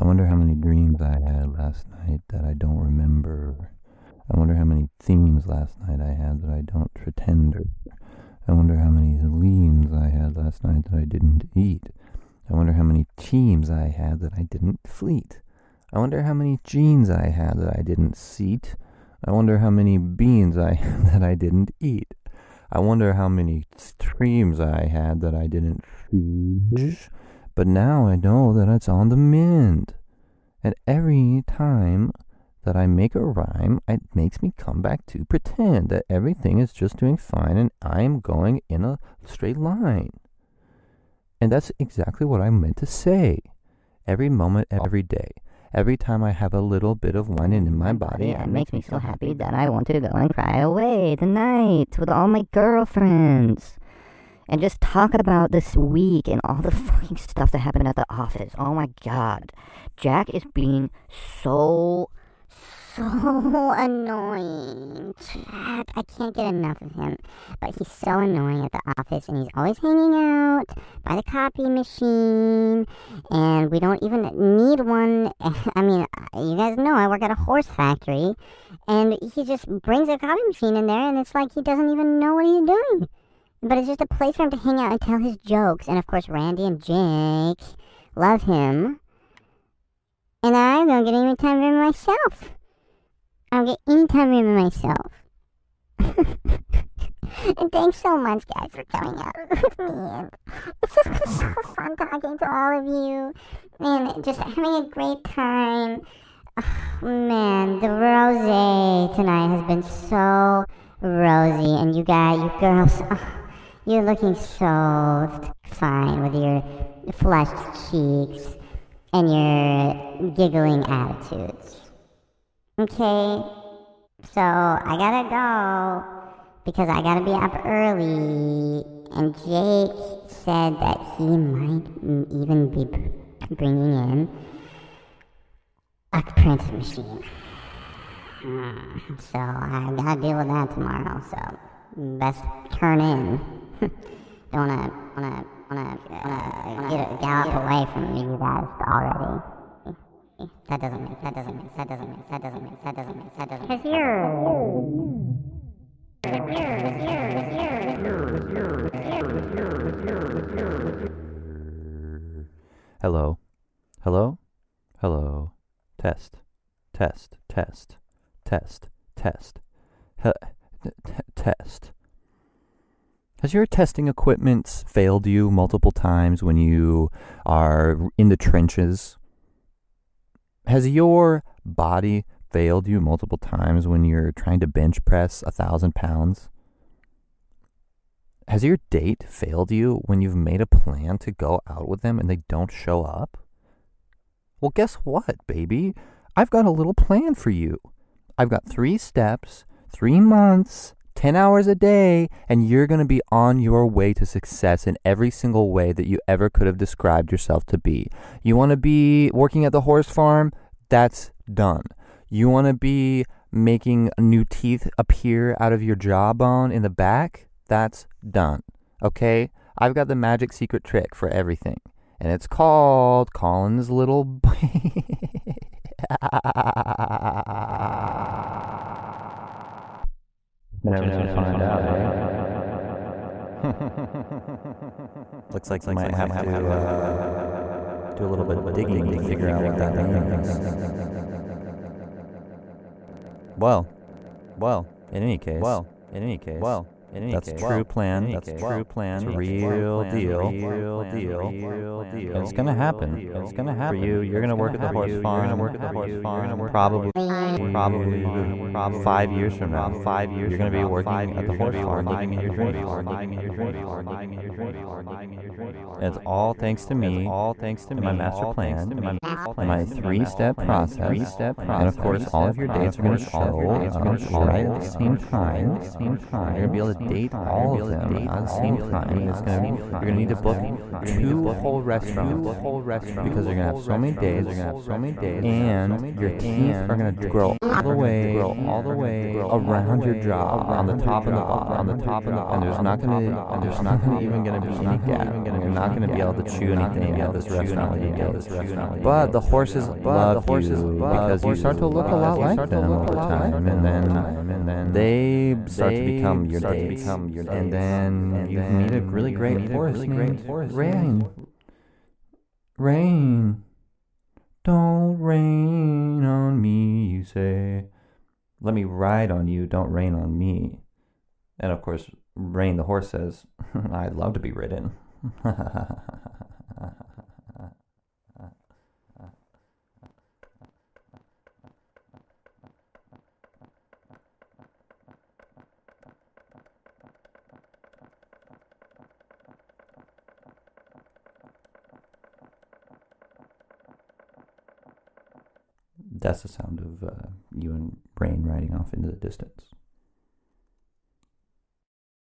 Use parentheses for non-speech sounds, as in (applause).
I wonder how many dreams I had last night that I don't remember. I wonder how many themes last night I had that I don't pretend. I wonder how many leans I had last night that I didn't eat. I wonder how many teams I had that I didn't fleet. I wonder how many jeans I had that I didn't seat. I wonder how many beans I (laughs) had that I didn't eat. I wonder how many streams I had that I didn't fish. But now I know that it's on the mend. And every time that I make a rhyme, it makes me come back to pretend that everything is just doing fine and I'm going in a straight line. And that's exactly what I meant to say. Every moment, every day. Every time I have a little bit of whining in my body, it makes me so happy that I want to go and cry away tonight with all my girlfriends. And just talk about this week and all the (laughs) fucking stuff that happened at the office. Oh my god. Jack is being so so (laughs) annoying. Chad, I can't get enough of him. But he's so annoying at the office, and he's always hanging out by the copy machine. And we don't even need one. (laughs) I mean, uh, you guys know I work at a horse factory, and he just brings a copy machine in there, and it's like he doesn't even know what he's doing. But it's just a place for him to hang out and tell his jokes. And of course, Randy and Jake love him. And I don't get any time for myself. I don't get any time myself. and (laughs) thanks so much, guys, for coming out (laughs) with me. And it's just been so fun talking to all of you and just having a great time. Oh, man, the rose tonight has been so rosy, and you guys, you girls, oh, you're looking so fine with your flushed cheeks and your giggling attitudes. Okay, so I gotta go because I gotta be up early. And Jake said that he might even be bringing in a print machine. Hmm, so I gotta deal with that tomorrow. So best turn in. (laughs) Don't wanna wanna wanna wanna get gallop away from you guys already. That doesn't make that doesn't make that doesn't make that doesn't make that doesn't make that doesn't make. Cause Hello. Hello? Hello. Test. Test. Test. Test. Test. Test. Has your testing equipment failed you multiple times when you are in the trenches? Has your body failed you multiple times when you're trying to bench press a thousand pounds? Has your date failed you when you've made a plan to go out with them and they don't show up? Well, guess what, baby? I've got a little plan for you. I've got three steps, three months, 10 hours a day, and you're going to be on your way to success in every single way that you ever could have described yourself to be. You want to be working at the horse farm? That's done. You want to be making new teeth appear out of your jawbone in the back? That's done. Okay? I've got the magic secret trick for everything. And it's called Colin's Little. (laughs) (laughs) Never gonna find out, eh? (laughs) Looks like you might have to uh, do a little bit of digging to figure out what that means. Well, well, in any case, well, in any case, well. In any that's case, true plan. That's case, true plan. It's real deal. Real deal. Real deal. It's gonna happen. It's gonna happen. For you, you're gonna work at the horse farm. You're gonna work at the horse farm. Probably, probably, probably five years from now. Five years. You're gonna be working at the horse farm, living in your dreams. Lying in your dreams. Lying in your dreams. It's all thanks to me. All thanks to me. My master plan. My my three-step process. Three-step process. And of course, all of your dates are gonna show right at the same time. Same time. You're gonna be able to date all of them at the same time. It's gonna you're gonna need to book two whole restaurants, because you're gonna have so many days. You're gonna have so many days, and your teeth are gonna grow all the way, all the way around your jaw, on the top and the bottom, on the top and the bottom. And there's not gonna, and there's not gonna even gonna be any gap. You're not gonna be able to chew anything at this restaurant when you get But the horses love you because you start to look a lot like them over time, and then and then they start to become your dates, and then you. meet a really great horse named Rain. Rain, don't rain on me, you say. Let me ride on you, don't rain on me. And of course, Rain the horse says, (laughs) I'd love to be ridden. That's the sound of uh, you and Rain riding off into the distance.